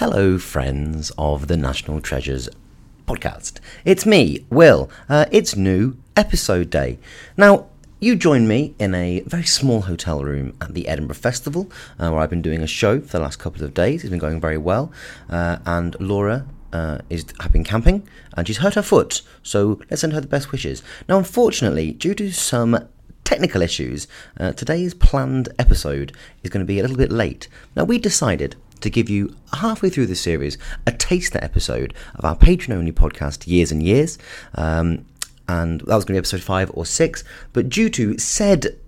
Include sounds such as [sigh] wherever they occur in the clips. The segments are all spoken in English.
Hello, friends of the National Treasures podcast. It's me, Will. Uh, it's new episode day. Now, you join me in a very small hotel room at the Edinburgh Festival, uh, where I've been doing a show for the last couple of days. It's been going very well, uh, and Laura uh, is have been camping, and she's hurt her foot. So let's send her the best wishes. Now, unfortunately, due to some technical issues, uh, today's planned episode is going to be a little bit late. Now, we decided to give you halfway through the series a taster episode of our patron only podcast, Years and Years. Um, and that was going to be episode five or six. But due to said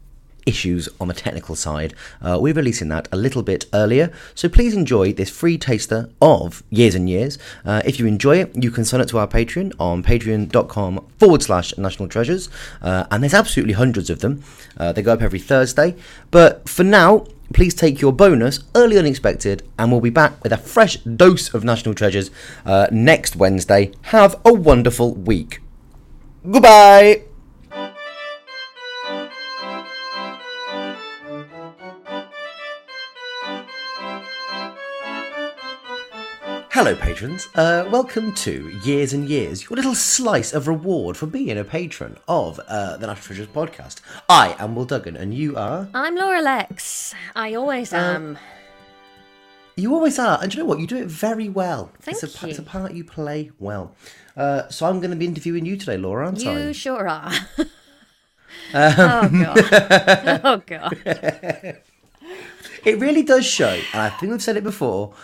issues on the technical side, uh, we're releasing that a little bit earlier. So please enjoy this free taster of Years and Years. Uh, if you enjoy it, you can sign up to our Patreon on patreon.com forward slash national treasures. Uh, and there's absolutely hundreds of them. Uh, they go up every Thursday. But for now, please take your bonus early unexpected and we'll be back with a fresh dose of national treasures uh, next wednesday have a wonderful week goodbye Hello, patrons. Uh, welcome to Years and Years, your little slice of reward for being a patron of uh, the National Treasures podcast. I am Will Duggan, and you are. I'm Laura Lexx. I always am. You always are, and do you know what? You do it very well. Thank it's a, It's a part you play well. Uh, so I'm going to be interviewing you today, Laura, aren't I? you sure are. [laughs] Um, oh god. oh [laughs] god. It really does show, and I think we've said it before,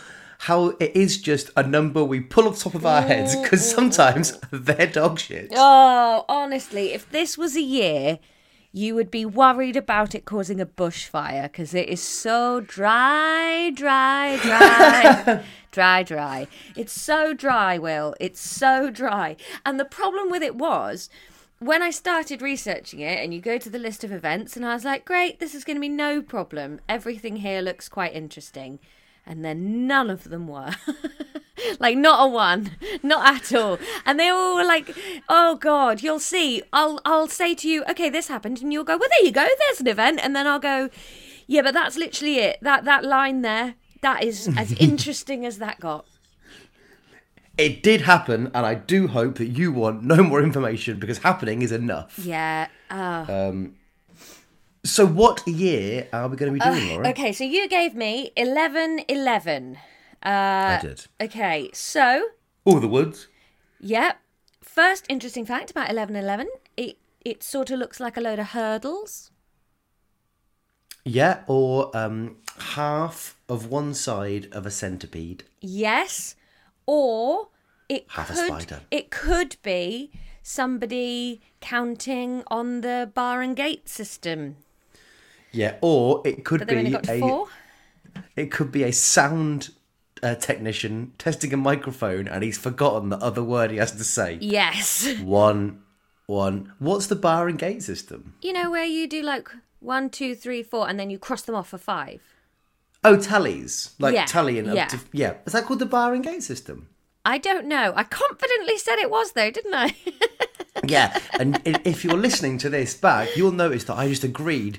how it is just a number we pull off the top of our heads because [laughs] sometimes [laughs] they're dog shit. Oh, honestly, if this was a year, you would be worried about it causing a bushfire because it is so dry, dry, dry, [laughs] dry, dry. It's so dry, Will. It's so dry. And the problem with it was when I started researching it, and you go to the list of events, and I was like, great, this is going to be no problem. Everything here looks quite interesting. And then none of them were. [laughs] like, not a one. Not at all. And they all were like, oh God, you'll see. I'll, I'll say to you, okay, this happened. And you'll go, well, there you go. There's an event. And then I'll go, yeah, but that's literally it. That, that line there, that is as [laughs] interesting as that got. It did happen, and I do hope that you want no more information because happening is enough. Yeah. Oh. So, what year are we going to be doing, Laura? Okay, so you gave me 11 11. Uh, I did. Okay, so, All the woods. yep. First interesting fact about 11 11 it, it sort of looks like a load of hurdles. Yeah, or um, half of one side of a centipede. Yes, or it Half a spider. it could be somebody counting on the bar and gate system. Yeah, or it could But they've only be a four. it could be a sound uh, technician testing a microphone, and he's forgotten the other word he has to say. Yes. [laughs] One, one. What's the bar and gate system? You know where you do like one, two, three, four, and then you cross them off for five. Oh, tallies, like Yeah, tallying up yeah. to yeah. Is that called the bar and gate system? I don't know. I confidently said it was though, didn't I? [laughs] Yeah, and if you're listening to this back, you'll notice that I just agreed,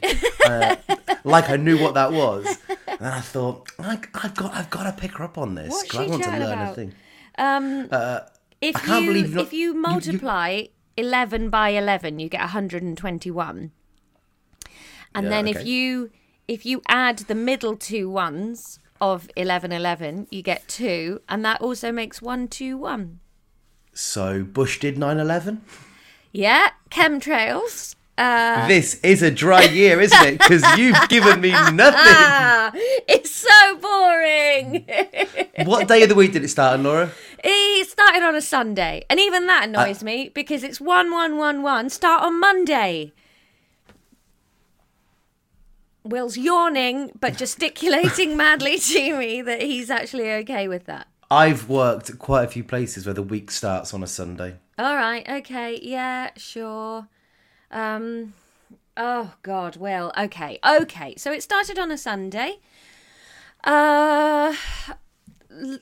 uh, like I knew what that was, and I thought I, I've got I've got to pick her up on this What's 'cause I want to learn a about? thing. if I can't you believe not- if you you- you- multiply eleven by eleven, you get hundred and twenty-one. And Yeah, then okay. if you if you add the middle two ones of eleven eleven, you get two, and that also makes one two one. So Bush did 9/11. Yeah, chemtrails. Uh, This is a dry year, isn't it? Because you've given me nothing. [laughs] it's so boring. [laughs] What day of the week did it start on, Laura? It started on a Sunday, and even that annoys me because it's one one one one. Start on Monday. Will's yawning but gesticulating [laughs] madly to me that he's actually okay with that. I've worked at quite a few places where the week starts on a Sunday. All right, okay, yeah, sure. Um, oh God, Well, Okay, okay. So it started on a Sunday. Uh,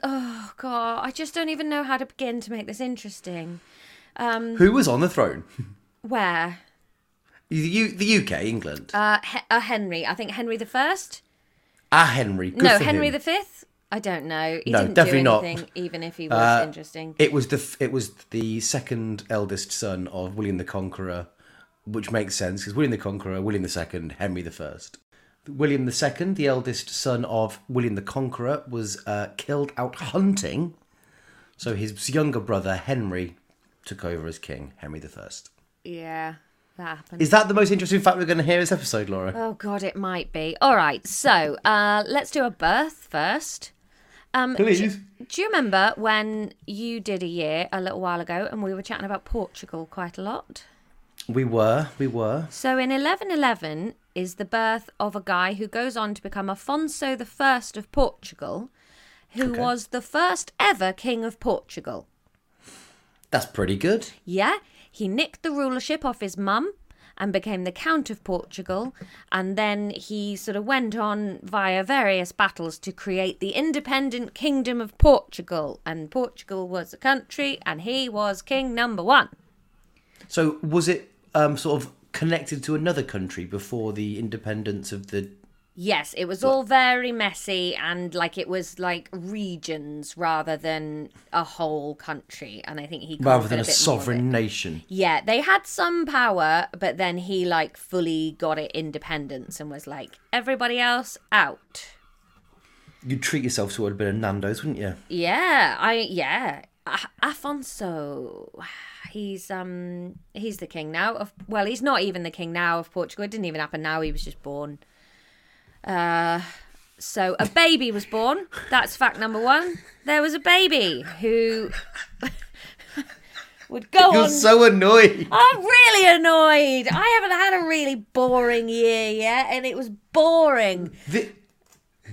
oh God, I just don't even know how to begin to make this interesting. Um, Who was on the throne? Where? The, U- the UK, England. Uh, he- uh Henry. I think Henry the First. ah, Henry. Good No, Henry him. the Fifth. I don't know. He No, didn't definitely do not. even if he was Uh, interesting. It was the f- it was the second eldest son of William the Conqueror, which makes sense because William the Conqueror, William the Second, Henry the First. William the Second, the eldest son of William the Conqueror, was uh, killed out hunting. So his younger brother Henry took over as king, Henry the First. Yeah, that happened. Is that the most interesting fact we're going to hear this episode, Laura? Oh God, it might be. All right, so uh, let's do a birth first. Um, Please. Do you remember when you did a year a little while ago, and we were chatting about Portugal quite a lot? We were, we were. So in 1111 is the birth of a guy who goes on to become Afonso the First of Portugal, who Okay. was the first ever king of Portugal. That's pretty good. Yeah, he nicked the rulership off his mum and became the Count of Portugal, and then he sort of went on via various battles to create the independent Kingdom of Portugal, and Portugal was a country, and he was king number one. So was it um, sort of connected to another country before the independence of the Yes, it was all very messy and like it was like regions rather than a whole country, and I think he rather than a, bit more of it. sovereign nation? Yeah, they had some power, but then he like fully got it independence and was like, everybody else out. You'd treat yourself to a bit of Nando's, wouldn't you? Yeah, I yeah. Afonso, he's um he's the king now of well, he's not even the king now of Portugal. It didn't even happen now. He was just born. Uh, so a baby was born. That's fact number one. There was a baby who [laughs] would go You're on. so annoyed. I'm really annoyed. I haven't had a really boring year yet, and it was boring. Thi-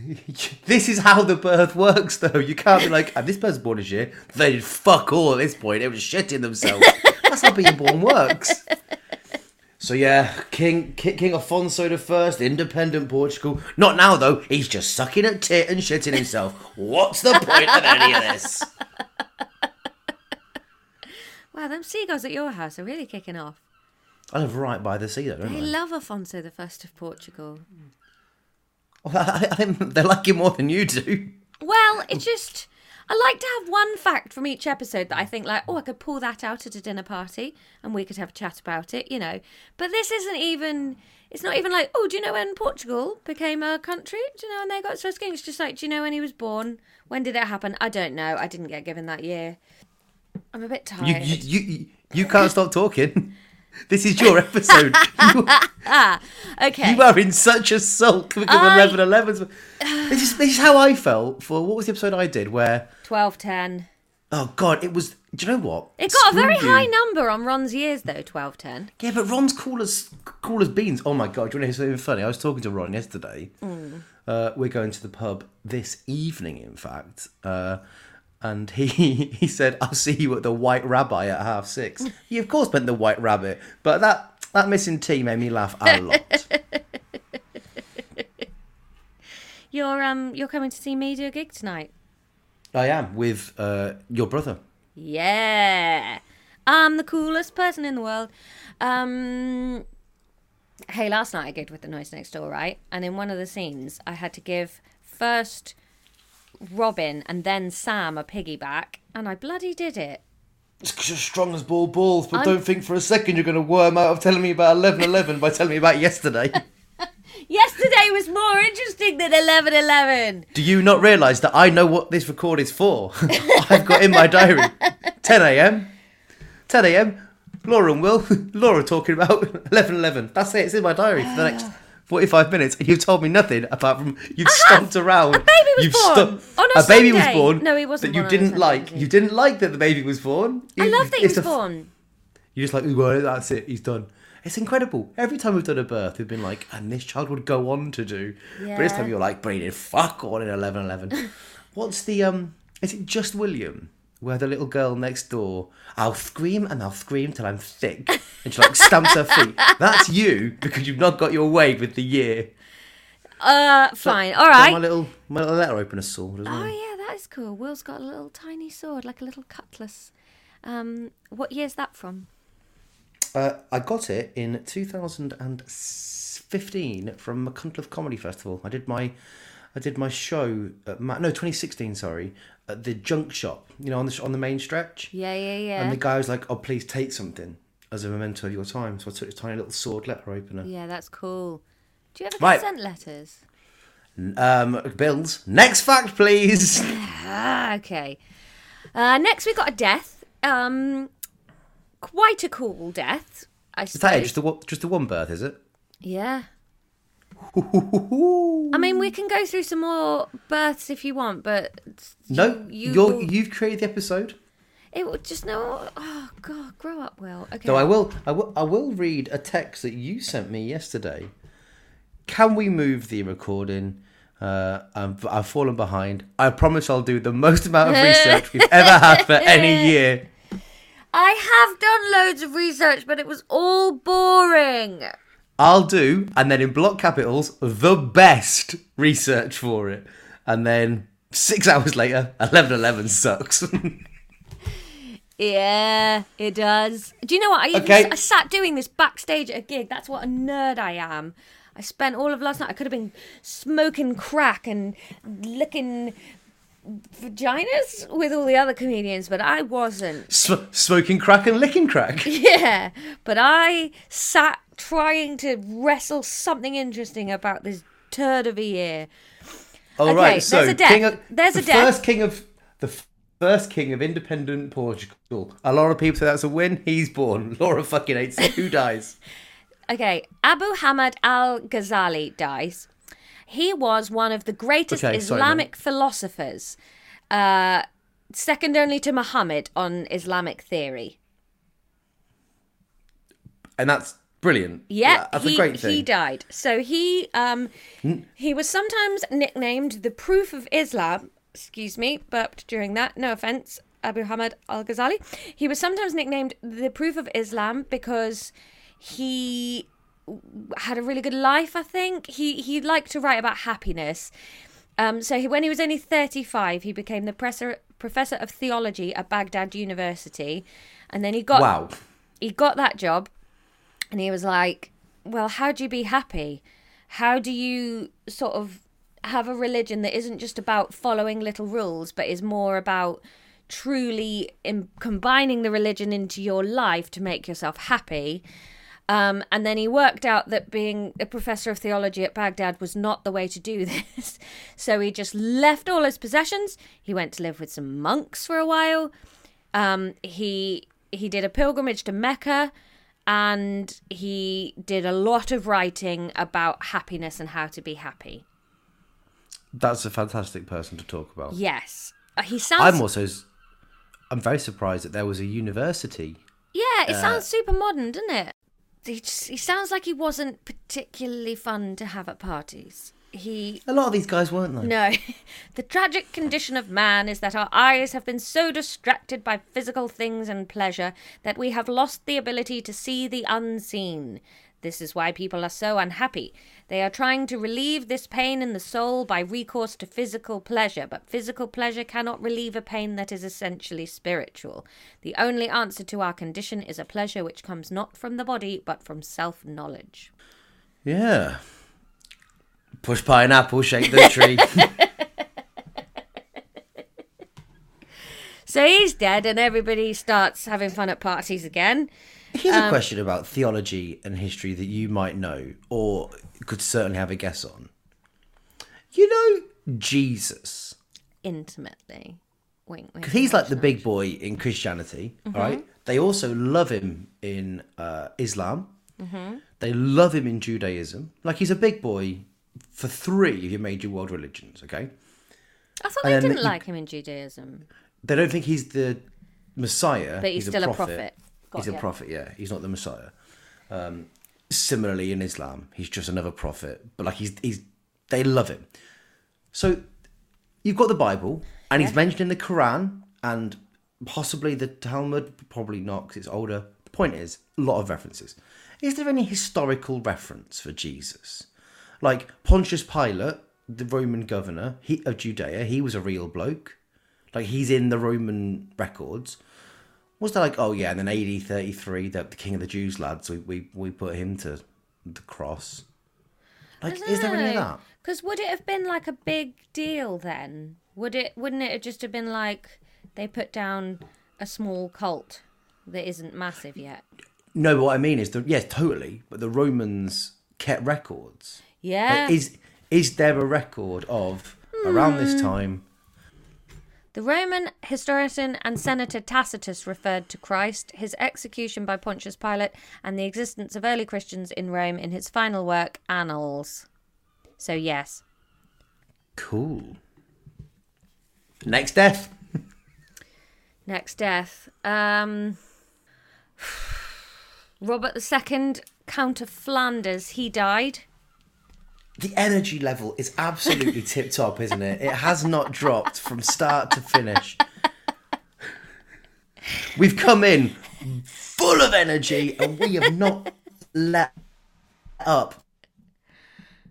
[laughs] This is how the birth works, though. You can't be like, and this person's born this year. They did fuck all at this point. They were shitting themselves. That's how being born works. So yeah, King King, King Afonso the First, independent Portugal. Not now though. He's just sucking at tit and shitting himself. What's the point of any of this? Wow, them seagulls at your house are really kicking off. I live right by the sea, though, don't They I? love Afonso the First of Portugal. [laughs] I, I they like you more than you do. Well, it's just I like to have one fact from each episode that I think like, oh, I could pull that out at a dinner party and we could have a chat about it, you know. But this isn't even it's not even like, oh, do you know when Portugal became a country? Do you know when they got first king? It's just like, do you know when he was born? When did it happen? I don't know. I didn't get given that year. I'm a bit tired. you, you, you, you can't stop talking. [laughs] This is your episode. [laughs] you, okay. you are in such a sulk because I- 11 11. This is, this is how I felt for what was the episode I did where, Twelve ten. oh God, it was, do you know what? It got a very you. high number on Ron's years though, twelve ten. Yeah, but Ron's cool as, cool as beans. Oh my God, do you want to hear something funny? I was talking to Ron yesterday. Mm. Uh, we're going to the pub this evening, in fact. Uh, and he [laughs] he said, "I'll see you at the White Rabbi at half six. [laughs] He of course meant the White Rabbit, but that that missing T made me laugh a lot. [laughs] You're um you're coming to see me do a gig tonight. I am with uh, your brother. Yeah. I'm the coolest person in the world. Um Hey, last night I gigged with the noise next door, right? And in one of the scenes I had to give first Robin and then Sam a piggyback, and I bloody did it. It's you're strong as ball balls, but I'm- don't think for a second you're going to worm out of telling me about 11 11 by telling me about yesterday. [laughs] Yesterday was more interesting than 11.11. Do you not realise that I know what this record is for? [laughs] I've got in my diary 10 a.m. 10 a.m. Laura and Will. [laughs] Laura talking about 11.11. That's it. It's in my diary for the next ah. 45 minutes. And you've told me nothing apart from you've stomped around. A baby was you've born on a baby was born. No, he wasn't That you didn't Sunday, like. You didn't like that the baby was born. I love that he It's was a born. You're just like, "Ooh, well, that's it. He's done. It's incredible. Every time we've done a birth, we've been like, and this child would go on to do. But this time you're like, but he did fuck on in 11 11. [laughs] What's the, um, is it just William? Where the little girl next door, I'll scream and I'll scream till I'm thick. And she like stamps her feet. That's you because you've not got your way with the year. Uh, fine. All Got. My little, my little letter opener sword as well. Oh yeah, that is cool. Will's got a little tiny sword, like a little cutlass. Um, what year's that from? Uh, I got it in 2015 from Machynlleth Comedy Festival. I did my, I did my show at Ma- no 2016 sorry at the Junk Shop. You know on the sh- on the main stretch. Yeah, yeah, yeah. And the guy was like, "Oh, please take something as a memento of your time." So I took a tiny little sword letter opener. yeah, that's cool. Do you ever Right. get sent letters? Um, bills. Next fact, please. [laughs] Ah, okay. Uh, next, we got a death. Um, quite a cool death. I Is that it? Just the just the one birth, is it? Yeah. I mean, we can go through some more births if you want, but No, you, you, you've created the episode. it would just no. Oh God, grow up, Will. Okay. Though I will, I will, I will read a text that you sent me yesterday. Can we move the recording? Uh, I'm, I've fallen behind. I promise I'll do the most amount of research we've ever had for any [laughs] year. I have done loads of research, but it was all boring. I'll do, and then in block capitals, the best research for it. And then six [laughs] hours later, eleven eleven sucks. [laughs] Yeah, it does. Do you know what? I, even, Okay. I sat doing this backstage at a gig. That's what a nerd I am. I spent all of last night. I could have been smoking crack and licking vaginas with all the other comedians, but I wasn't. Sm- smoking crack and licking crack. [laughs] Yeah, but I sat trying to wrestle something interesting about this turd of a year. All Okay, right, so there's a death. king of, There's the a death. first king of the first king of independent Portugal. A lot of people say that's a win. He's born. [laughs] Laura fucking hates it. Who dies? [laughs] Okay, Abu Hamid al Ghazali dies. He was one of the greatest Okay, sorry, Islamic philosophers, uh, second only to Muhammad on Islamic theory. And that's brilliant. Yeah, that's he, a great thing. he died. So he um he was sometimes nicknamed the Proof of Islam. Excuse me, burped during that. No offense, Abu Hamid al Ghazali. He was sometimes nicknamed the Proof of Islam because he had a really good life. I think he he liked to write about happiness. Um, so he, when he was only 35, he became the professor professor of theology at Baghdad University, and then he got Wow. he got that job and he was like well how do you be happy how do you sort of have a religion that isn't just about following little rules but is more about truly in combining the religion into your life to make yourself happy um, and then he worked out that being a professor of theology at Baghdad was not the way to do [laughs] this. So he just left all his possessions. He went to live with some monks for a while. Um, he he did a pilgrimage to Mecca, and he did a lot of writing about happiness and how to be happy. That's a fantastic person to talk about. Yes, Uh, he sounds. I'm also. I'm very surprised that there was a university. Yeah, it sounds super modern, doesn't it? He, just, he sounds like he wasn't particularly fun to have at parties. He A lot of these guys weren't they? No. [laughs] the tragic condition of man is that our eyes have been so distracted by physical things and pleasure that we have lost the ability to see the unseen. This is why people are so unhappy. They are trying to relieve this pain in the soul by recourse to physical pleasure, but physical pleasure cannot relieve a pain that is essentially spiritual. The only answer to our condition is a pleasure which comes not from the body, but from self knowledge. Yeah. Push pineapple, shake the tree. [laughs] So he's dead, and everybody starts having fun at parties again. Here's Um, a question about theology and history that you might know or could certainly have a guess on. You know Jesus. Intimately. Wink, wink. he's like the big boy in Christianity, Mm-hmm. right? They also love him in uh, Islam. Mm-hmm. They love him in Judaism. Like he's a big boy for three of your major world religions. Okay. I thought and they didn't like him in Judaism. they don't think he's the Messiah, But he's still a prophet. Got he's a prophet. Yeah, he's not the Messiah. Um, similarly, in Islam, he's just another prophet. But like he's he's they love him. So you've got the Bible, and he's mentioned in the Quran and possibly the Talmud. Probably not because it's older. The point is, a lot of references. Is there any historical reference for Jesus? Like Pontius Pilate, the Roman governor he, of Judea, he was a real bloke. Like he's in the Roman records. Was there like, oh yeah, and then AD 33, the, the king of the Jews, lads, we, we, we put him to the cross. Like, is there any of that? Because would it have been like a big deal then? Would it? Wouldn't it have just have been like they put down a small cult that isn't massive yet? No, but what I mean is, the, yes, totally, but the Romans kept records. Yeah. Like, is is there a record of around this Hmm. time? The Roman historian and senator Tacitus referred to Christ, his execution by Pontius Pilate, and the existence of early Christians in Rome in his final work, Annals. So, yes. Cool. Next death. [laughs] Next death. Um, [sighs] Robert II, Count of Flanders, he died. The energy level is absolutely [laughs] tip top, isn't it? It has not dropped from start to finish. We've come in full of energy and we have not let up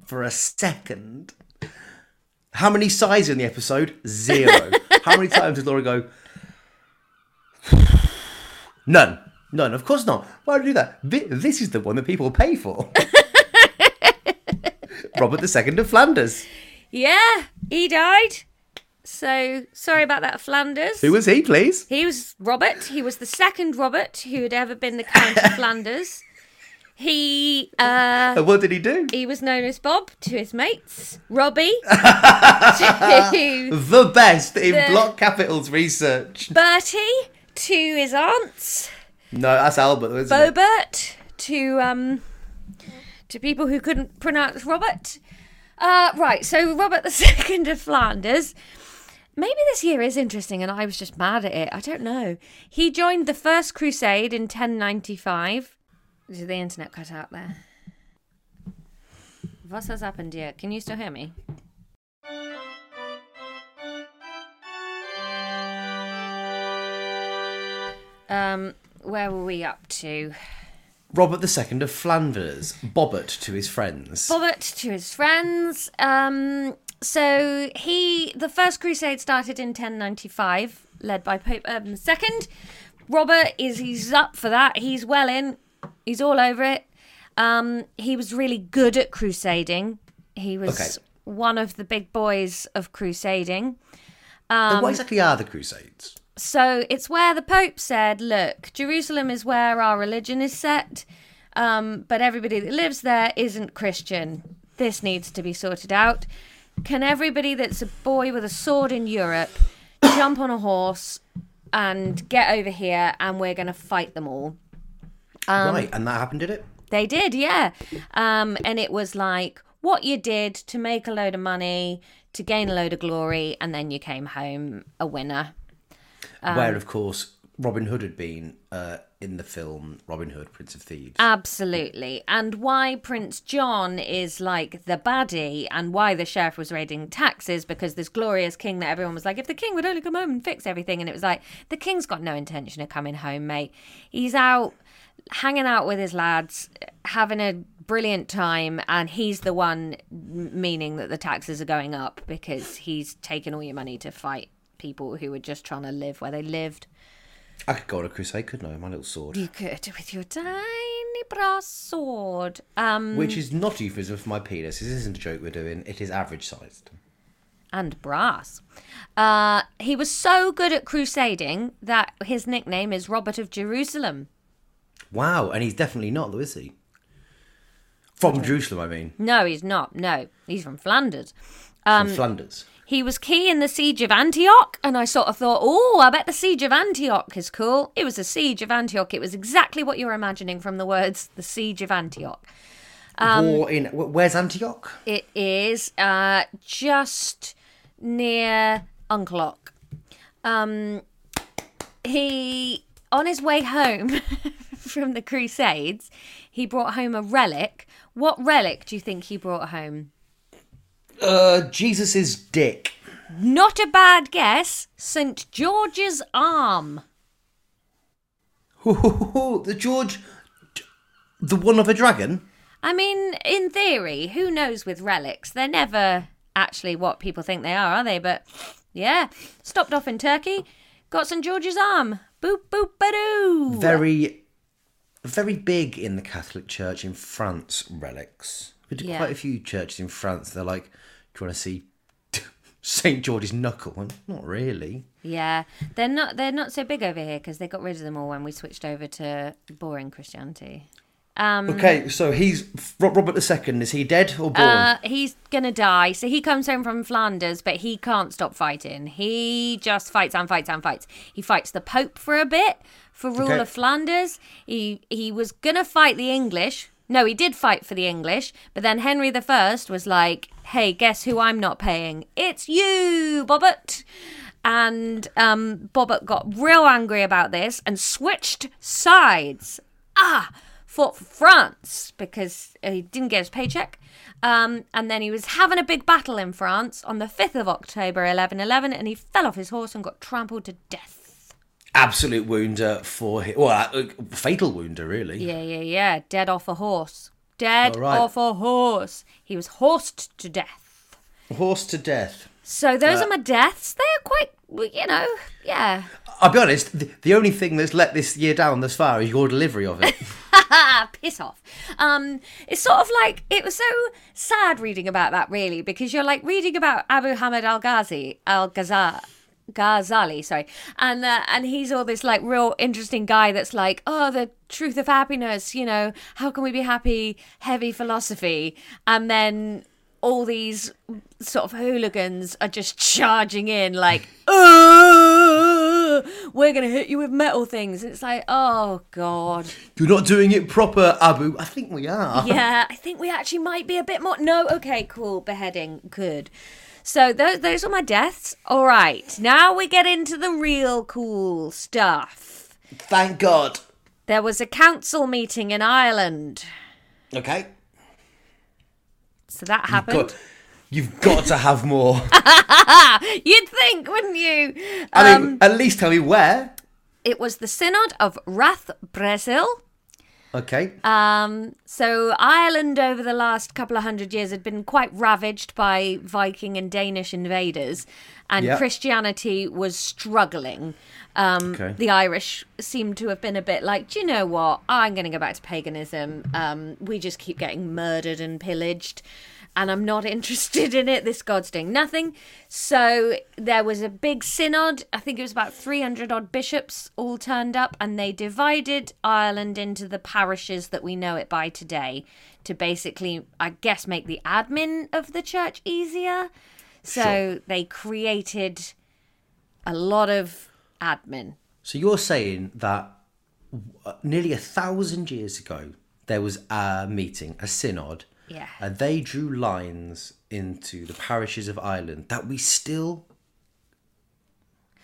for a second. How many sighs in the episode? Zero. How many times did Laura go? [sighs] None. None. Of course not. Why would I do that? This is the one that people pay for. [laughs] Robert II of Flanders. Yeah, he died. So, sorry about that, Flanders. Who was he, please? He was Robert. He was the second Robert who had ever been the Count of [laughs] Flanders. He uh, And what did he do? he was known as Bob to his mates, Robbie [laughs] to The best in The- block capitals research. Bertie to his aunts, No, that's Albert, isn't it? Bobert to um to people who couldn't pronounce Robert. Uh, right, so Robert II [laughs] of Flanders. Maybe this year is interesting, and I was just mad at it. I don't know. He joined the First Crusade in 1095. Did the internet cut out there? What has happened here? Can you still hear me? Um, where were we up to? Robert II of Flanders. Bobbert to his friends. Bobbert to his friends. Um, so he, the first crusade started in 1095, led by Pope Urban II. Robert is he's up for that. He's well in. He's all over it. Um, he was really good at crusading. He was Okay. one of the big boys of crusading. Um, what exactly are the Crusades? So it's where the Pope said, look, Jerusalem is where our religion is set, um, but everybody that lives there isn't Christian. This needs to be sorted out. Can everybody that's a boy with a sword in Europe jump on a horse and get over here and we're going to fight them all? Um, right, and that happened, did it? They did, yeah. Um, and it was like what you did to make a load of money, to gain a load of glory, and then you came home a winner. Um, Where, of course, Robin Hood had been uh, in the film Robin Hood, Prince of Thieves. Absolutely. And why Prince John is like the baddie and why the sheriff was raiding taxes because this glorious king that everyone was like, if the king would only come home and fix everything. And it was like, the king's got no intention of coming home, mate. He's out hanging out with his lads, having a brilliant time. And he's the one meaning that the taxes are going up because he's taken all your money to fight people who were just trying to live where they lived. I could go on a crusade, couldn't I? My little sword. You could with your tiny brass sword. Um, Which is not euphemism for my penis. This isn't a joke we're doing. It is average sized. and brass. Uh, he was so good at crusading that his nickname is Robert of Jerusalem. Wow, and he's definitely not, though, is he? From Jerusalem, I mean. No, he's not. No, he's from Flanders. From Flanders. He was key in the siege of Antioch, and I sort of thought, oh, I bet the siege of Antioch is cool. It was a siege of Antioch. It was exactly what you were imagining from the words "the siege of Antioch." Um, War in. Where's Antioch? It is uh, just near Unclock. Um, he, on his way home [laughs] from the Crusades, he brought home a relic. What relic do you think he brought home? Uh, Jesus' dick. Not a bad guess. St. George's arm. [laughs] the George. The one of a dragon? I mean, in theory, who knows with relics? They're never actually what people think they are, are they? But yeah, stopped off in Turkey, got St. George's arm. Boop, boop, ba-doo. Very. Very big in the Catholic Church in France, relics. Yeah. quite a few churches in France. They're like, do you want to see [laughs] St. George's knuckle? And not really. Yeah, they're not they're not so big over here because they got rid of them all when we switched over to boring Christianity. Um, Okay, so he's. Ro- Robert II, is he dead or born? Uh, he's gonna die. So he comes home from Flanders, but he can't stop fighting. He just fights and fights and fights. He fights the Pope for a bit for rule Okay. of Flanders. He he was gonna fight the English. No, he did fight for the English, but then Henry the First was like, "Hey, guess who I'm not paying? It's you, Bobbert." And um, Bobbert got real angry about this and switched sides. Ah, fought for France because he didn't get his paycheck. Um, and then he was having a big battle in France on the 5th of October 1111 and he fell off his horse and got trampled to death. Absolute wounder for him. Well, uh, fatal wounder, really. Yeah, yeah, yeah. Dead off a horse. Dead right. off a horse. He was horsed to death. Horse to death. So those are my deaths. They're quite, you know, yeah. I'll be honest, the, the only thing that's let this year down thus far is your delivery of it. [laughs] [laughs] Piss off. Um, it's sort of like it was so sad reading about that, really, because you're like reading about Abu Hamid Al Ghazi, Al Ghazali. Ghazali, sorry, and uh, and he's all this like real interesting guy that's like, oh, the truth of happiness, you know, how can we be happy? Heavy philosophy, and then all these sort of hooligans are just charging in like, [laughs] oh, we're gonna hit you with metal things. It's like, oh god. You're not doing it proper, Abu. I think we are. Yeah, I think we actually might be a bit more. No, okay, cool. Beheading, good. So those those are my deaths. All right, now we get into the real cool stuff. Thank God. There was a council meeting in Ireland, Okay. so that happened. Good. You've got to have more. [laughs] [laughs] You'd think, wouldn't you? I Um, mean, at least tell me where. It was the Synod of Rathbreasail. Okay. Um, so Ireland over the last couple of hundred years had been quite ravaged by Viking and Danish invaders, and Yeah. Christianity was struggling. Um, Okay. The Irish seemed to have been a bit like, do you know what? I'm going to go back to paganism. Um, we just keep getting murdered and pillaged. And I'm not [laughs] interested in it. This God's doing nothing. So there was a big synod. I think it was about 300 odd bishops all turned up, and they divided Ireland into the parishes that we know it by today to basically, I guess, make the admin of the church easier. So they created a lot of admin. So you're saying that uh, nearly a thousand years ago there was a meeting, a synod, Yeah. and they drew lines into the parishes of Ireland that we still.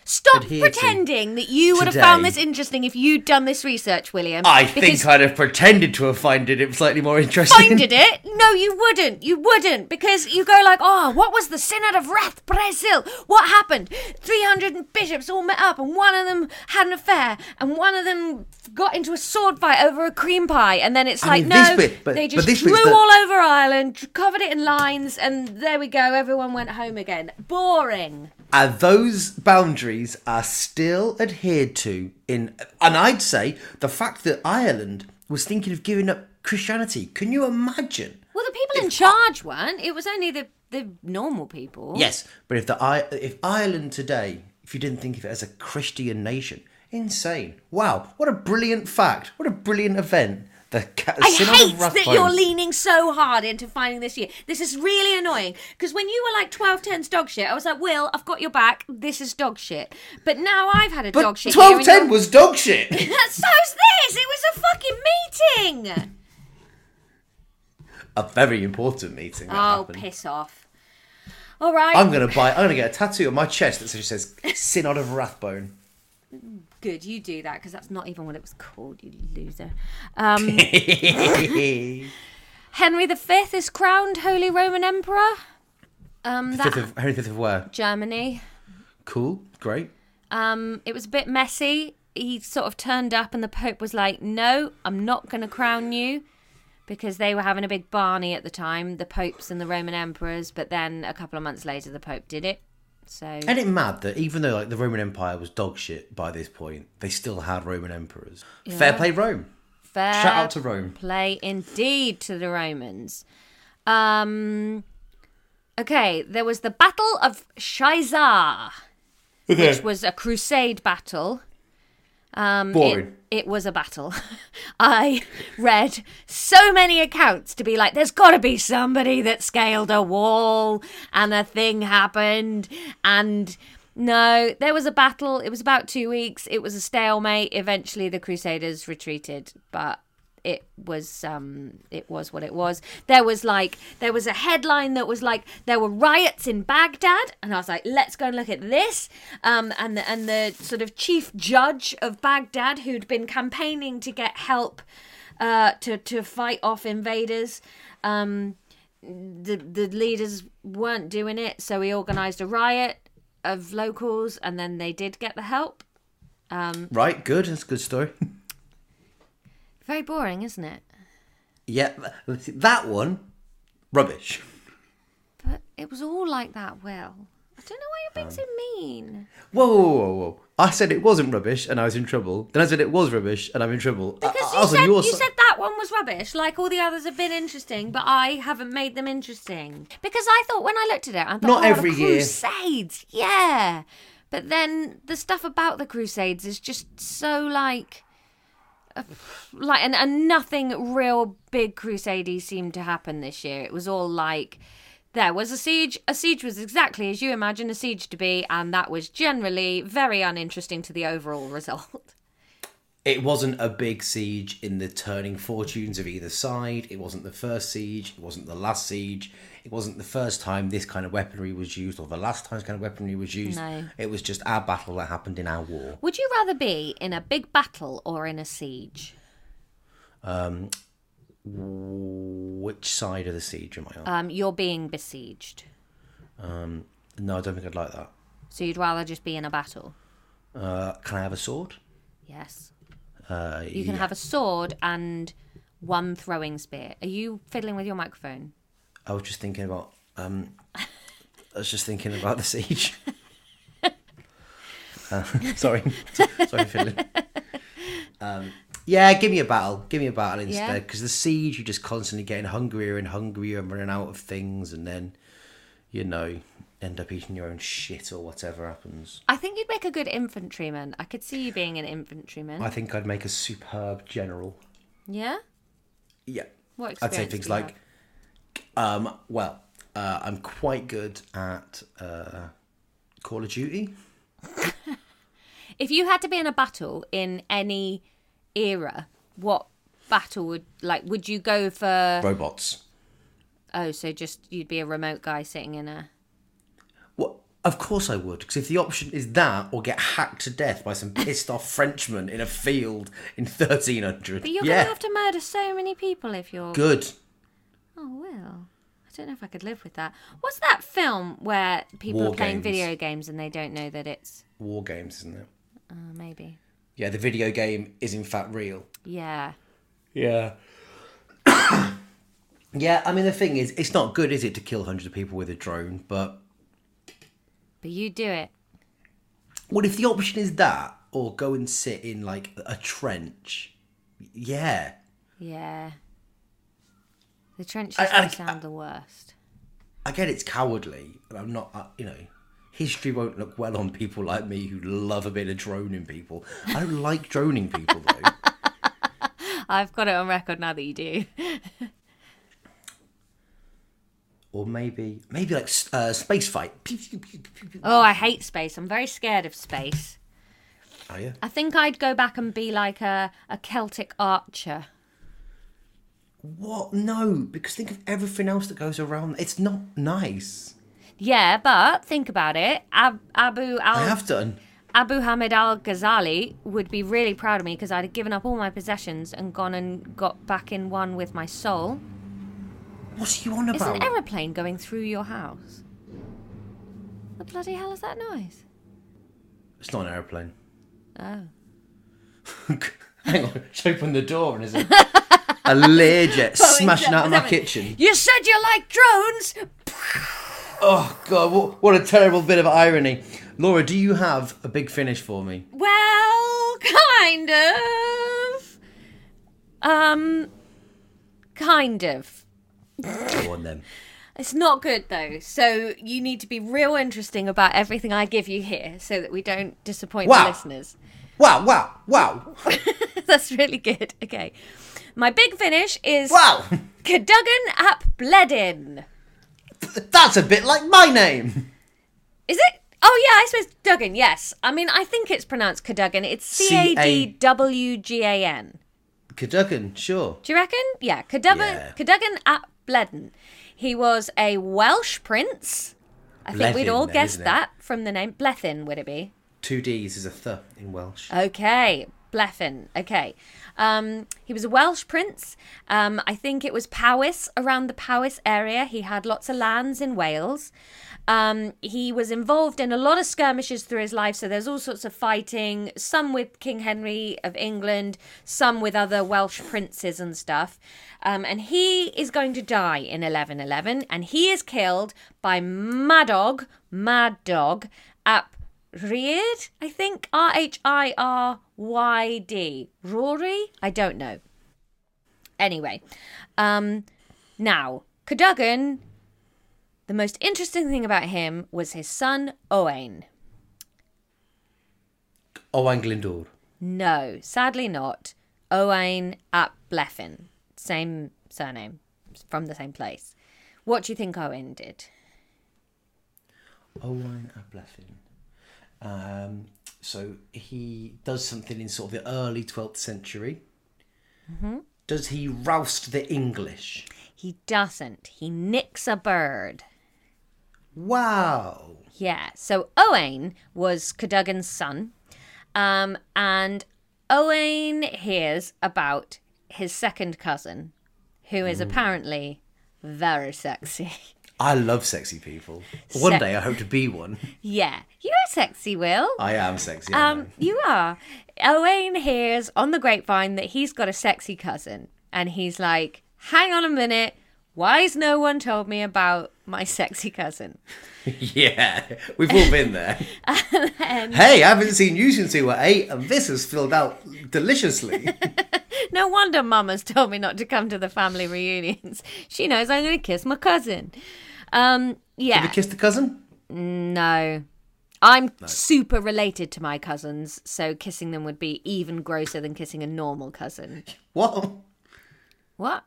Stop pretending that you would have found this interesting if you'd done this research, William. I think I'd have pretended to have found it slightly more interesting. finded it. No, you wouldn't. You wouldn't because you go like, oh, what was the Synod of Rath Brazil? What happened? Three hundred bishops all met up, and one of them had an affair, and one of them got into a sword fight over a cream pie, and then it's I like, mean, no, bit- but- they just drew the- all over Ireland, covered it in lines, and there we go. Everyone went home again. Boring. And those boundaries are still adhered to in and I'd say the fact that Ireland was thinking of giving up Christianity. Can you imagine? Well, the people in charge weren't. It was only the the normal people. Yes, but if the if Ireland today, if you didn't think of it as a Christian nation, insane. Wow, what a brilliant fact. What a brilliant event The ca- I hate that Rathbone. you're leaning so hard into finding this year. This is really annoying because when you were like 12 10's dog shit, I was like, Will, I've got your back. This is dog shit. But now I've had a But dog shit. year twelve and ten you're- was dog shit. [laughs] So's this. It was a fucking meeting. a very important meeting. That Oh, happened. piss off. All right. I'm gonna buy. I'm gonna get a tattoo on my chest that says Synod of Rathbone. Good, you do that because that's not even what it was called, you loser. Um, [laughs] Henry V is crowned Holy Roman Emperor. Um, that Fifth of Henry Fifth of where? Germany. Cool, great. Um, it was a bit messy. He sort of turned up, and the Pope was like, "No, I'm not going to crown you," because they were having a big Barney at the time, the popes and the Roman emperors. But then a couple of months later, the Pope did it. So Ain't it mad that even though like the Roman Empire was dog shit by this point, they still had Roman emperors. Fair play, Rome. fair Shout out to Rome. play indeed to the Romans. Um, okay, there was the Battle of Shaizar, which was a crusade battle. Um, Boring. It, it was a battle. [laughs] I read so many accounts to be like, there's got to be somebody that scaled a wall and a thing happened. And no, there was a battle. It was about two weeks. It was a stalemate. Eventually, the Crusaders retreated, but it was um it was what it was there was like there was a headline that was like there were riots in baghdad and i was like let's go and look at this um and the, and the sort of chief judge of baghdad who'd been campaigning to get help uh to to fight off invaders um the the leaders weren't doing it so he organized a riot of locals and then they did get the help Right, good. That's a good story. [laughs] very boring isn't it yeah, that one, rubbish. But it was all like that, Will. I don't know why you're being so Um, mean. Whoa, whoa, whoa, whoa! I said it wasn't rubbish, and I was in trouble. Then I said it was rubbish, and I'm in trouble. Because I, I you said you si- said that one was rubbish, like all the others have been interesting, but I haven't made them interesting. Because I thought when I looked at it, I thought, Not oh, every the year. Crusades, yeah. But then the stuff about the Crusades is just so like, like, and, and nothing real big Crusadey seemed to happen this year. It was all like. There was a siege. A siege was exactly as you imagine a siege to be, and that was generally very uninteresting to the overall result. [laughs] It wasn't a big siege in the turning fortunes of either side. It wasn't the first siege. It wasn't the last siege. It wasn't the first time this kind of weaponry was used or the last time this kind of weaponry was used. No. It was just our battle that happened in our war. Would you rather be in a big battle or in a siege? Which side of the siege am I on? Um, you're being besieged, no, I don't think I'd like that. so you'd rather just be in a battle. Uh, can I have a sword? Yes, Uh, you can have a sword and one throwing spear. Are you fiddling with your microphone? I was just thinking about. Um, I was just thinking about the siege. [laughs] Uh, [laughs] sorry, sorry, Philip. Um, yeah, give me a battle. Give me a battle instead, because the siege you're just constantly getting hungrier and hungrier and running out of things, and then, you know, end up eating your own shit or whatever happens. I think you'd make a good infantryman. I could see you being an infantryman. I think I'd make a superb general. yeah. Yeah. What I'd say things like, um, well, uh, I'm quite good at uh, Call of Duty. [laughs] If you had to be in a battle in any era, what battle would like? Would you go for? Robots. Oh, so just you'd be a remote guy sitting in a. Well, of course I would, because if the option is that or get hacked to death by some [laughs] pissed off Frenchman in a field in 1300, But you're yeah, gonna have to murder so many people if you're. good. Oh well, I don't know if I could live with that. What's that film where people War are playing games. video games and they don't know that it's? War games, isn't it? Uh, maybe. Yeah, the video game is in fact real. Yeah. Yeah. [coughs] yeah, I mean the thing is, it's not good, is it, to kill hundreds of people with a drone? But But you do it. what if the option is that, or go and sit in like a trench? Yeah. Yeah. The trenches I- I- sound the worst. I get it's cowardly, and I'm not, uh, you know, history won't look well on people like me who love a bit of droning people. I don't [laughs] like droning people though. [laughs] I've got it on record now that you do. [laughs] Or maybe, maybe like uh, space fight. Oh, I hate space. I'm very scared of space. Are you? I think I'd go back and be like a, a Celtic archer. What? No, because think of everything else that goes around. It's not nice. Yeah, but think about it. Ab- Abu I al have done. Abu Hamid al Ghazali would be really proud of me because I'd have given up all my possessions and gone and got back in one with my soul. What are you on Is about? an aeroplane going through your house? The bloody hell is that noise? It's not an aeroplane. Oh. [laughs] Hang on, just [laughs] open the door and is a, [laughs] a Learjet [laughs] smashing out of my kitchen. You said you like drones. Oh god, what, what a terrible bit of irony. Laura, do you have a big finish for me? Well, kind of. Um, kind of. Go on then. It's not good though. So you need to be real interesting about everything I give you here, so that we don't disappoint Wow. the listeners. Wow, wow, wow, [laughs] That's really good. Okay, my big finish is wow! [laughs] Cadogan ap Bledin. That's a bit like my name. Is it? Oh yeah, I suppose Duggan. Yes, I mean I think it's pronounced Cadogan. It's C A D W G A N. Cadogan, sure. Do you reckon? Yeah, Cadogan, Yeah. Cadogan ap Bledin. He was a Welsh prince. I think we'd all then, guessed isn't it? that from the name. Blethin, would it be? Two D's is a th in Welsh. Okay, Bleffin. Okay. Um, he was a Welsh prince. Um, I think it was Powys, around the Powys area. He had lots of lands in Wales. Um, he was involved in a lot of skirmishes through his life, so there's all sorts of fighting, some with King Henry of England, some with other Welsh princes and stuff. Um, and he is going to die in 1111, and he is killed by Madog, Mad Dog, ap Rhyd, I think. R H I R Y D. Rory? I don't know. Anyway, um, now, Cadogan, the most interesting thing about him was his son, Owain. Owain Glyndŵr. No, sadly not. Owain ap Bleffin. Same surname, from the same place. What do you think Owain did? Owain ap Blethyn. Um, so he does something in sort of the early 12th century. Mm-hmm. Does he roust the English? He doesn't. He nicks a bird. Wow. Yeah. So Owain was Cadogan's son. Um, and Owain hears about his second cousin, who is apparently very sexy. [laughs] I love sexy people. One Se- day I hope to be one. yeah. You're sexy, Will. I am sexy. Um, you are. Owain hears on the grapevine that he's got a sexy cousin, and he's like, "Hang on a minute, why's no one told me about my sexy cousin?" [laughs] Yeah, we've all been there. [laughs] hey, I haven't seen you since we were eight, and this has filled out deliciously. [laughs] No wonder Mama's told me not to come to the family reunions. She knows I'm going to kiss my cousin. Um, yeah, Have you kissed the cousin? no. I'm super related to my cousins, so kissing them would be even grosser than kissing a normal cousin. [laughs] What? What?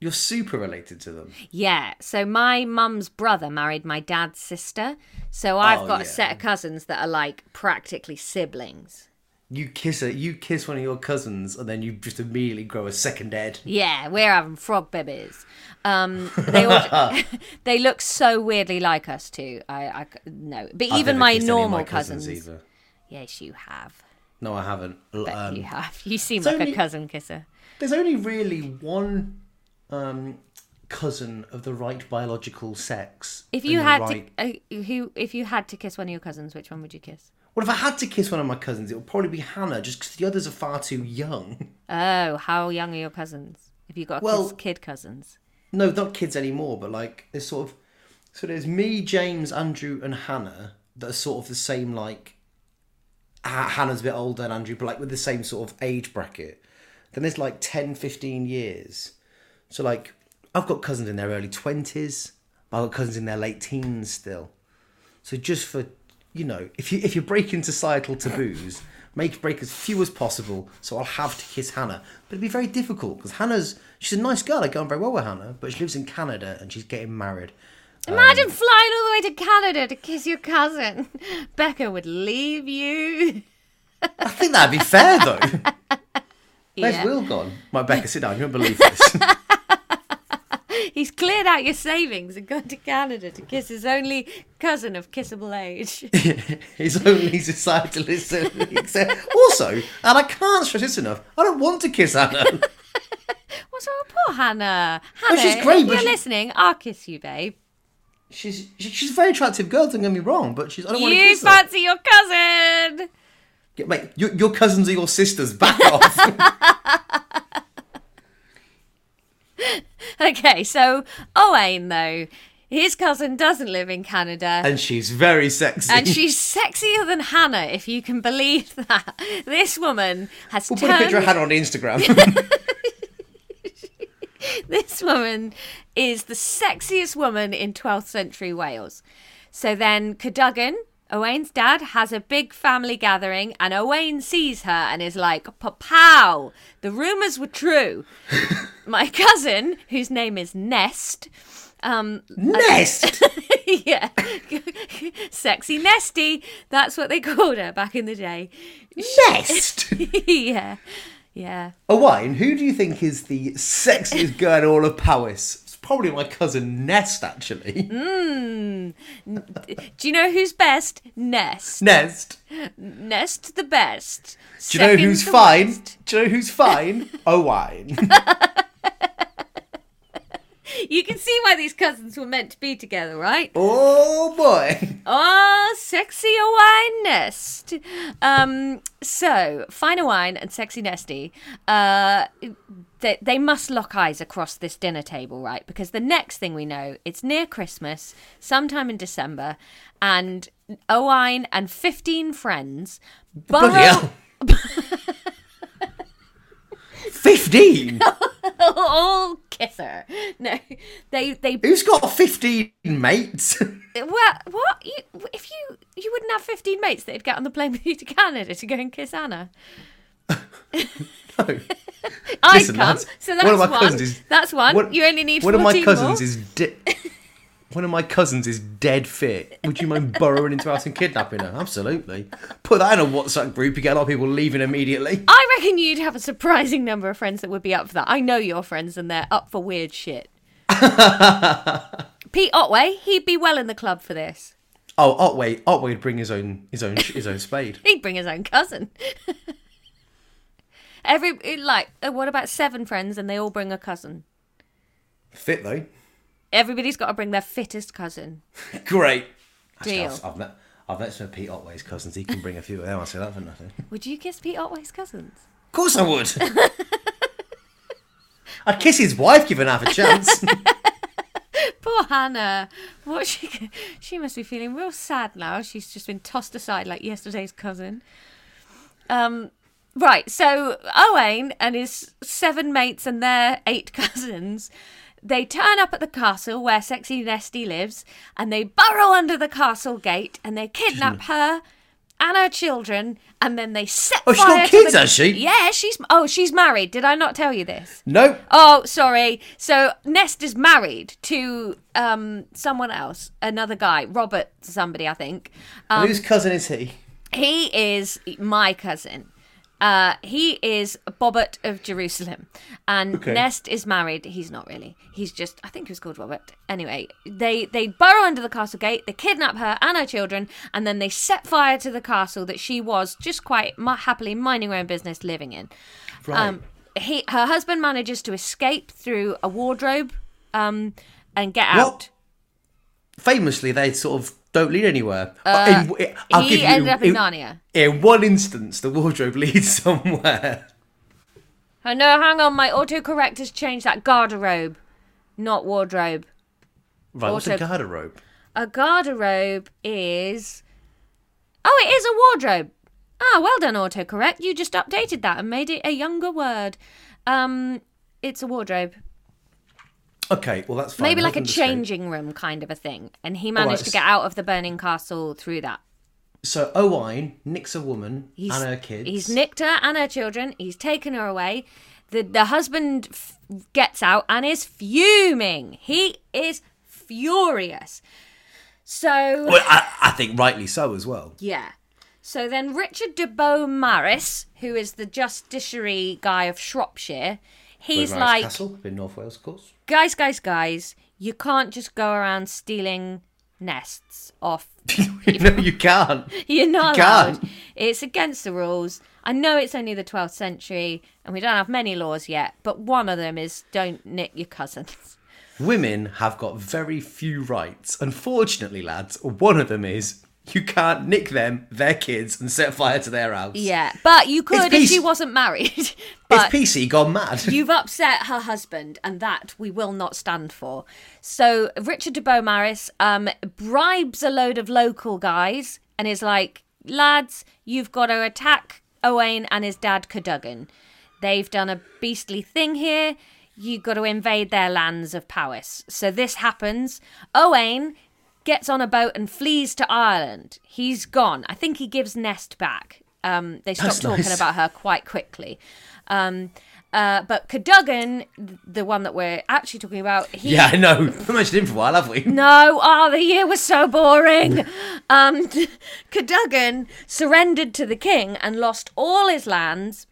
You're super related to them. Yeah, so my mum's brother married my dad's sister, so I've Oh, got a set of cousins that are like practically siblings. You kiss a, you kiss one of your cousins, and then you just immediately grow a second head. Yeah, we're having frog babies. Um, they all, [laughs] [laughs] they look so weirdly like us too. I, no, but I've even my kissed any of normal my cousins. either. Yes, you have. No, I haven't. Bet um, you have. [laughs] You seem like a cousin kisser. There's only really one um, cousin of the right biological sex. If you had right... to, uh, who, if you had to kiss one of your cousins, which one would you kiss? Well, if I had to kiss one of my cousins, it would probably be Hannah, just because the others are far too young. Oh, how young are your cousins? If you got Well- kids, kid cousins. No, not kids anymore, but like there's sort of so there's me, James, Andrew, and Hannah that are sort of the same like Hannah's a bit older than Andrew, but like with the same sort of age bracket. Then there's like 10, 15 years. So like I've got cousins in their early twenties, I've got cousins in their late teens still. So just for you know, if you if you're breaking societal taboos, make break as few as possible. So I'll have to kiss Hannah, but it'd be very difficult because Hannah's she's a nice girl. I get on very well with Hannah, but she lives in Canada and she's getting married. Imagine um, flying all the way to Canada to kiss your cousin. [laughs] Becca would leave you. I think that'd be fair though. [laughs] Where's Yeah. Will gone? My Becca, sit down. You won't believe this. [laughs] He's cleared out your savings and gone to Canada to kiss his only cousin of kissable age. [laughs] His only societalist. also, and I can't stress this enough. I don't want to kiss Hannah. [laughs] What's wrong with poor Hannah? Hannah, she's great, if you're she- listening, I'll kiss you, babe. She's she's a very attractive girl. Don't get me wrong, but she's I don't want to You kiss her. fancy your cousin? Yeah, Mate, your, your cousins are your sisters. Back off. [laughs] [laughs] Okay, so Owain, though, his cousin doesn't live in Canada. and she's very sexy. And she's sexier than Hannah, if you can believe that. [laughs] This woman has We'll put a picture of turned. Hannah on Instagram. [laughs] This woman is the sexiest woman in 12th century Wales. So then Cadogan, Owain's dad, has a big family gathering, and Owain sees her and is like, "Pow! The rumours were true. [laughs] My cousin, whose name is Nest." Um, Nest. [laughs] yeah, [laughs] sexy Nesty. That's what they called her back in the day. Nest. yeah, yeah. Owain, who do you think is the sexiest girl in all of Powys? Probably my cousin Nest, actually. Hmm. Do you know who's best? Nest. Nest. Nest the best. Do you know who's fine? Do you know who's fine? [laughs] Owain. [laughs] You can see why these cousins were meant to be together, right? oh boy. [laughs] Oh, sexy wine Nest. Um, so, fine wine and sexy Nesty, uh, they, they must lock eyes across this dinner table, right? Because the next thing we know, it's near Christmas, sometime in December, and Owain and 15 friends borrow hell. [laughs] Fifteen. [laughs] all kiss her. [laughs] No, they they Who's got fifteen mates? [laughs] Well, what? You, if you you wouldn't have fifteen mates that'd get on the plane with you to Canada to go and kiss Hannah. no. [laughs] I'd Listen, come. lads, so that's one one. is that's one. you only need one of my cousins more. is de- one of my cousins is dead fit. Would you mind burrowing into house and kidnapping her? Absolutely. Put that in a WhatsApp group. You get a lot of people leaving immediately. I reckon you'd have a surprising number of friends that would be up for that. I know your friends, and they're up for weird shit. [laughs] Pete Otway, he'd be well in the club for this. Oh, Otway, Otway would bring his own his own his own spade. [laughs] He'd bring his own cousin. [laughs] Every like, uh, what about seven friends, and they all bring a cousin? Fit though. Everybody's got to bring their fittest cousin. [laughs] Great. Actually, Deal. I've, I've met I've met some of Pete Otway's cousins. He can bring a few of them. I say that for nothing. Would you kiss Pete Otway's cousins? Of course I would. [laughs] I'd kiss his wife, given half a chance. [laughs] Poor Hannah. What she she must be feeling real sad now. She's just been tossed aside like yesterday's cousin. Um right, so Owain and his seven mates and their eight cousins they turn up at the castle where Sexy Nesty lives and they burrow under the castle gate and they kidnap her and her children and then they set Oh, she's got kids, the- has she? Yeah, she's oh, she's married. Did I not tell you this? no. Oh, sorry. So Nest is married to um someone else, another guy, Robert somebody, I think. Um, Whose cousin is he? he is my cousin. Uh, he is Bobbert of Jerusalem, and Okay. Nest is married. He's not really. He's just. I think he was called Robert. Anyway, they they burrow under the castle gate. They kidnap her and her children, and then they set fire to the castle that she was just quite happily minding her own business, living in. Right. Um, he, her husband manages to escape through a wardrobe, um, and get What? out. Famously, they sort of don't lead anywhere. In- in- I'll Uh, he give you- ended up in in- Narnia. In one instance, the wardrobe [laughs] leads somewhere. Oh no, hang on, my autocorrect has changed that garderobe, not wardrobe. Right, what's a garderobe? A garderobe is. Oh, it is a wardrobe. Ah, well done, autocorrect. You just updated that and made it a younger word. Um, it's a wardrobe. Okay, well that's fine. Maybe like a changing room kind of a thing. And he managed right, to get out of the burning castle through that. So Owain nicks a woman He's, and her kids. He's nicked her and her children. He's taken her away. The the husband f- gets out and is fuming. He is furious. So Well, I, I think rightly so as well. yeah. So then Richard de Beaumaris, who is the justiciary guy of Shropshire, he's like, Castle in North Wales, of course. guys, guys, guys, you can't just go around stealing nests off. [laughs] no, you can't. [laughs] You're not You allowed. can't. It's against the rules. I know it's only the 12th century and we don't have many laws yet, but one of them is don't nick your cousins. Women have got very few rights. Unfortunately, lads, one of them is you can't nick them, their kids, and set fire to their house. Yeah, but you could if she wasn't married. [laughs] It's but PC gone mad. [laughs] You've upset her husband, and that we will not stand for. So Richard de Beaumaris um, bribes a load of local guys and is like, "Lads, you've got to attack Owain and his dad Cadogan. They've done a beastly thing here. You've got to invade their lands of Powys." So this happens. Owain gets on a boat and flees to Ireland. He's gone. I think he gives Nest back. Um, they stop That's talking nice. about her quite quickly. Um, uh, but Cadogan, the one that we're actually talking about, he yeah, I know. [laughs] We mentioned him for a while, have we? no, oh, the year was so boring. Um, [laughs] Cadogan surrendered to the king and lost all his lands.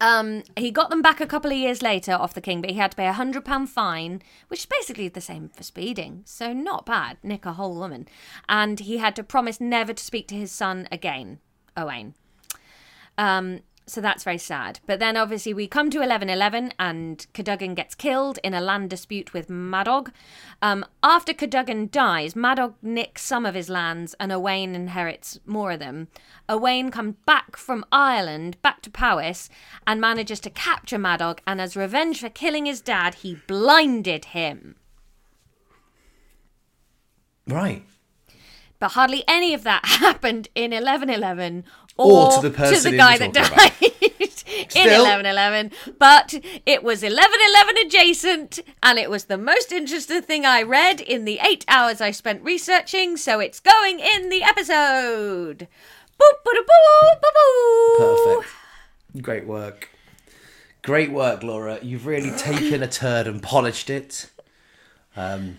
Um, he got them back a couple of years later off the king, but he had to pay a hundred pound fine, which is basically the same for speeding. So not bad, nick a whole woman. And he had to promise never to speak to his son again, Owain. Um, so that's very sad. But then obviously we come to 1111 and Cadogan gets killed in a land dispute with Madog. Um, after Cadogan dies, Madog nicks some of his lands and Owain inherits more of them. Owain comes back from Ireland, back to Powys, and manages to capture Madog. And as revenge for killing his dad, he blinded him. Right. But hardly any of that [laughs] happened in 1111 Or or, to the person the guy that died [laughs] in Still. 1111. But it was 1111 adjacent, and it was the most interesting thing I read in the eight hours I spent researching, so it's going in the episode. Boop, boop, boop, boop, boop. Perfect. Great work. Great work, Laura. You've really taken a turd and polished it. Um,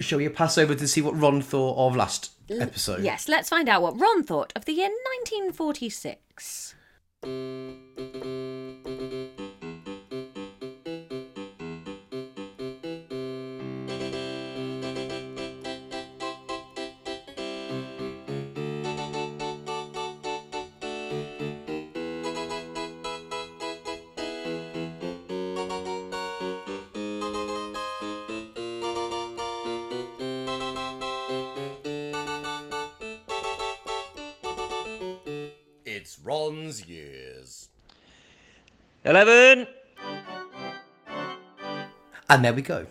shall we pass over to see what Ron thought of last episode? Yes, let's find out what Ron thought of the year 1946. Ron's years. 11. And there we go.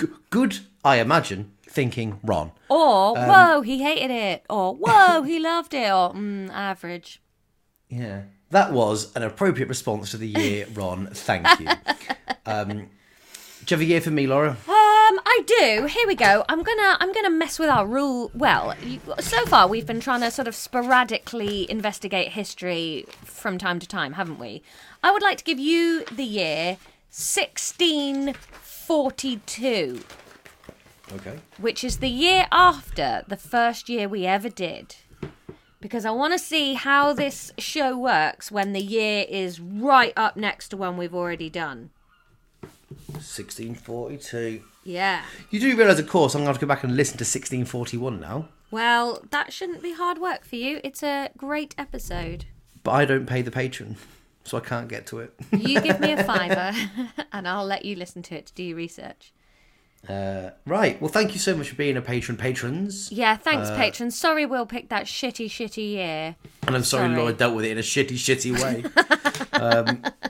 G- good, I imagine, thinking Ron. Or, Um, whoa, he hated it. Or, whoa, he loved it. Or, mm, average. Yeah. That was an appropriate response to the year, [laughs] Ron. Thank you. Um, do you have a year for me, Laura? Do. Here we go. I'm gonna I'm gonna mess with our rule. Well, you, so far we've been trying to sort of sporadically investigate history from time to time, haven't we? I would like to give you the year 1642, Okay. which is the year after the first year we ever did. Because I want to see how this show works when the year is right up next to one we've already done. 1642. Yeah. You do realise, of course, I'm going to have to go back and listen to 1641 now. Well, that shouldn't be hard work for you. It's a great episode. But I don't pay the patron, so I can't get to it. You give me a [laughs] fiver [laughs] and I'll let you listen to it to do your research. Uh, right. Well, thank you so much for being a patron, patrons. Yeah, thanks, Uh, patrons. Sorry we'll pick that shitty, shitty year. And I'm sorry, Sorry. Laura dealt with it in a shitty, shitty way. [laughs]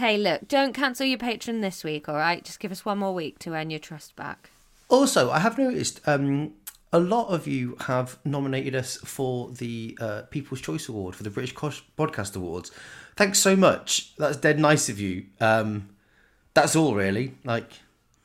Hey, look, don't cancel your patron this week, all right? Just give us one more week to earn your trust back. also, I have noticed um, a lot of you have nominated us for the uh, People's Choice Award for the British Podcast Awards. Thanks so much. That's dead nice of you. Um, that's all, really. Like,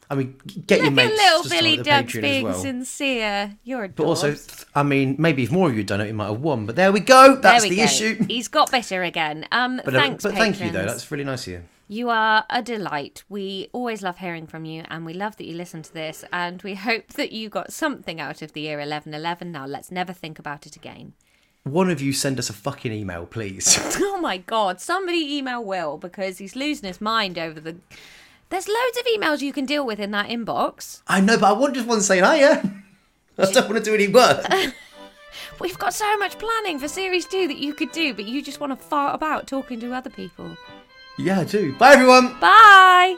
I mean, get your Look mates at little Billy Patreon being well. sincere. You're a But also, I mean, maybe if more of you donate, you might have won. But there we go. That's we the go. issue. [laughs] He's got better again. Um, But, uh, thanks, but thank you though. That's really nice of you. You are a delight. We always love hearing from you, and we love that you listen to this. And we hope that you got something out of the year 1111. Now, let's never think about it again. One of you send us a fucking email, please. [laughs] [laughs] Oh my god, somebody email Will because he's losing his mind over the. There's loads of emails you can deal with in that inbox. I know, but I want just one saying hiya. [laughs] I don't want to do any work. [laughs] We've got so much planning for series two that you could do, but you just want to fart about talking to other people. yeah, I do. Bye, everyone. Bye!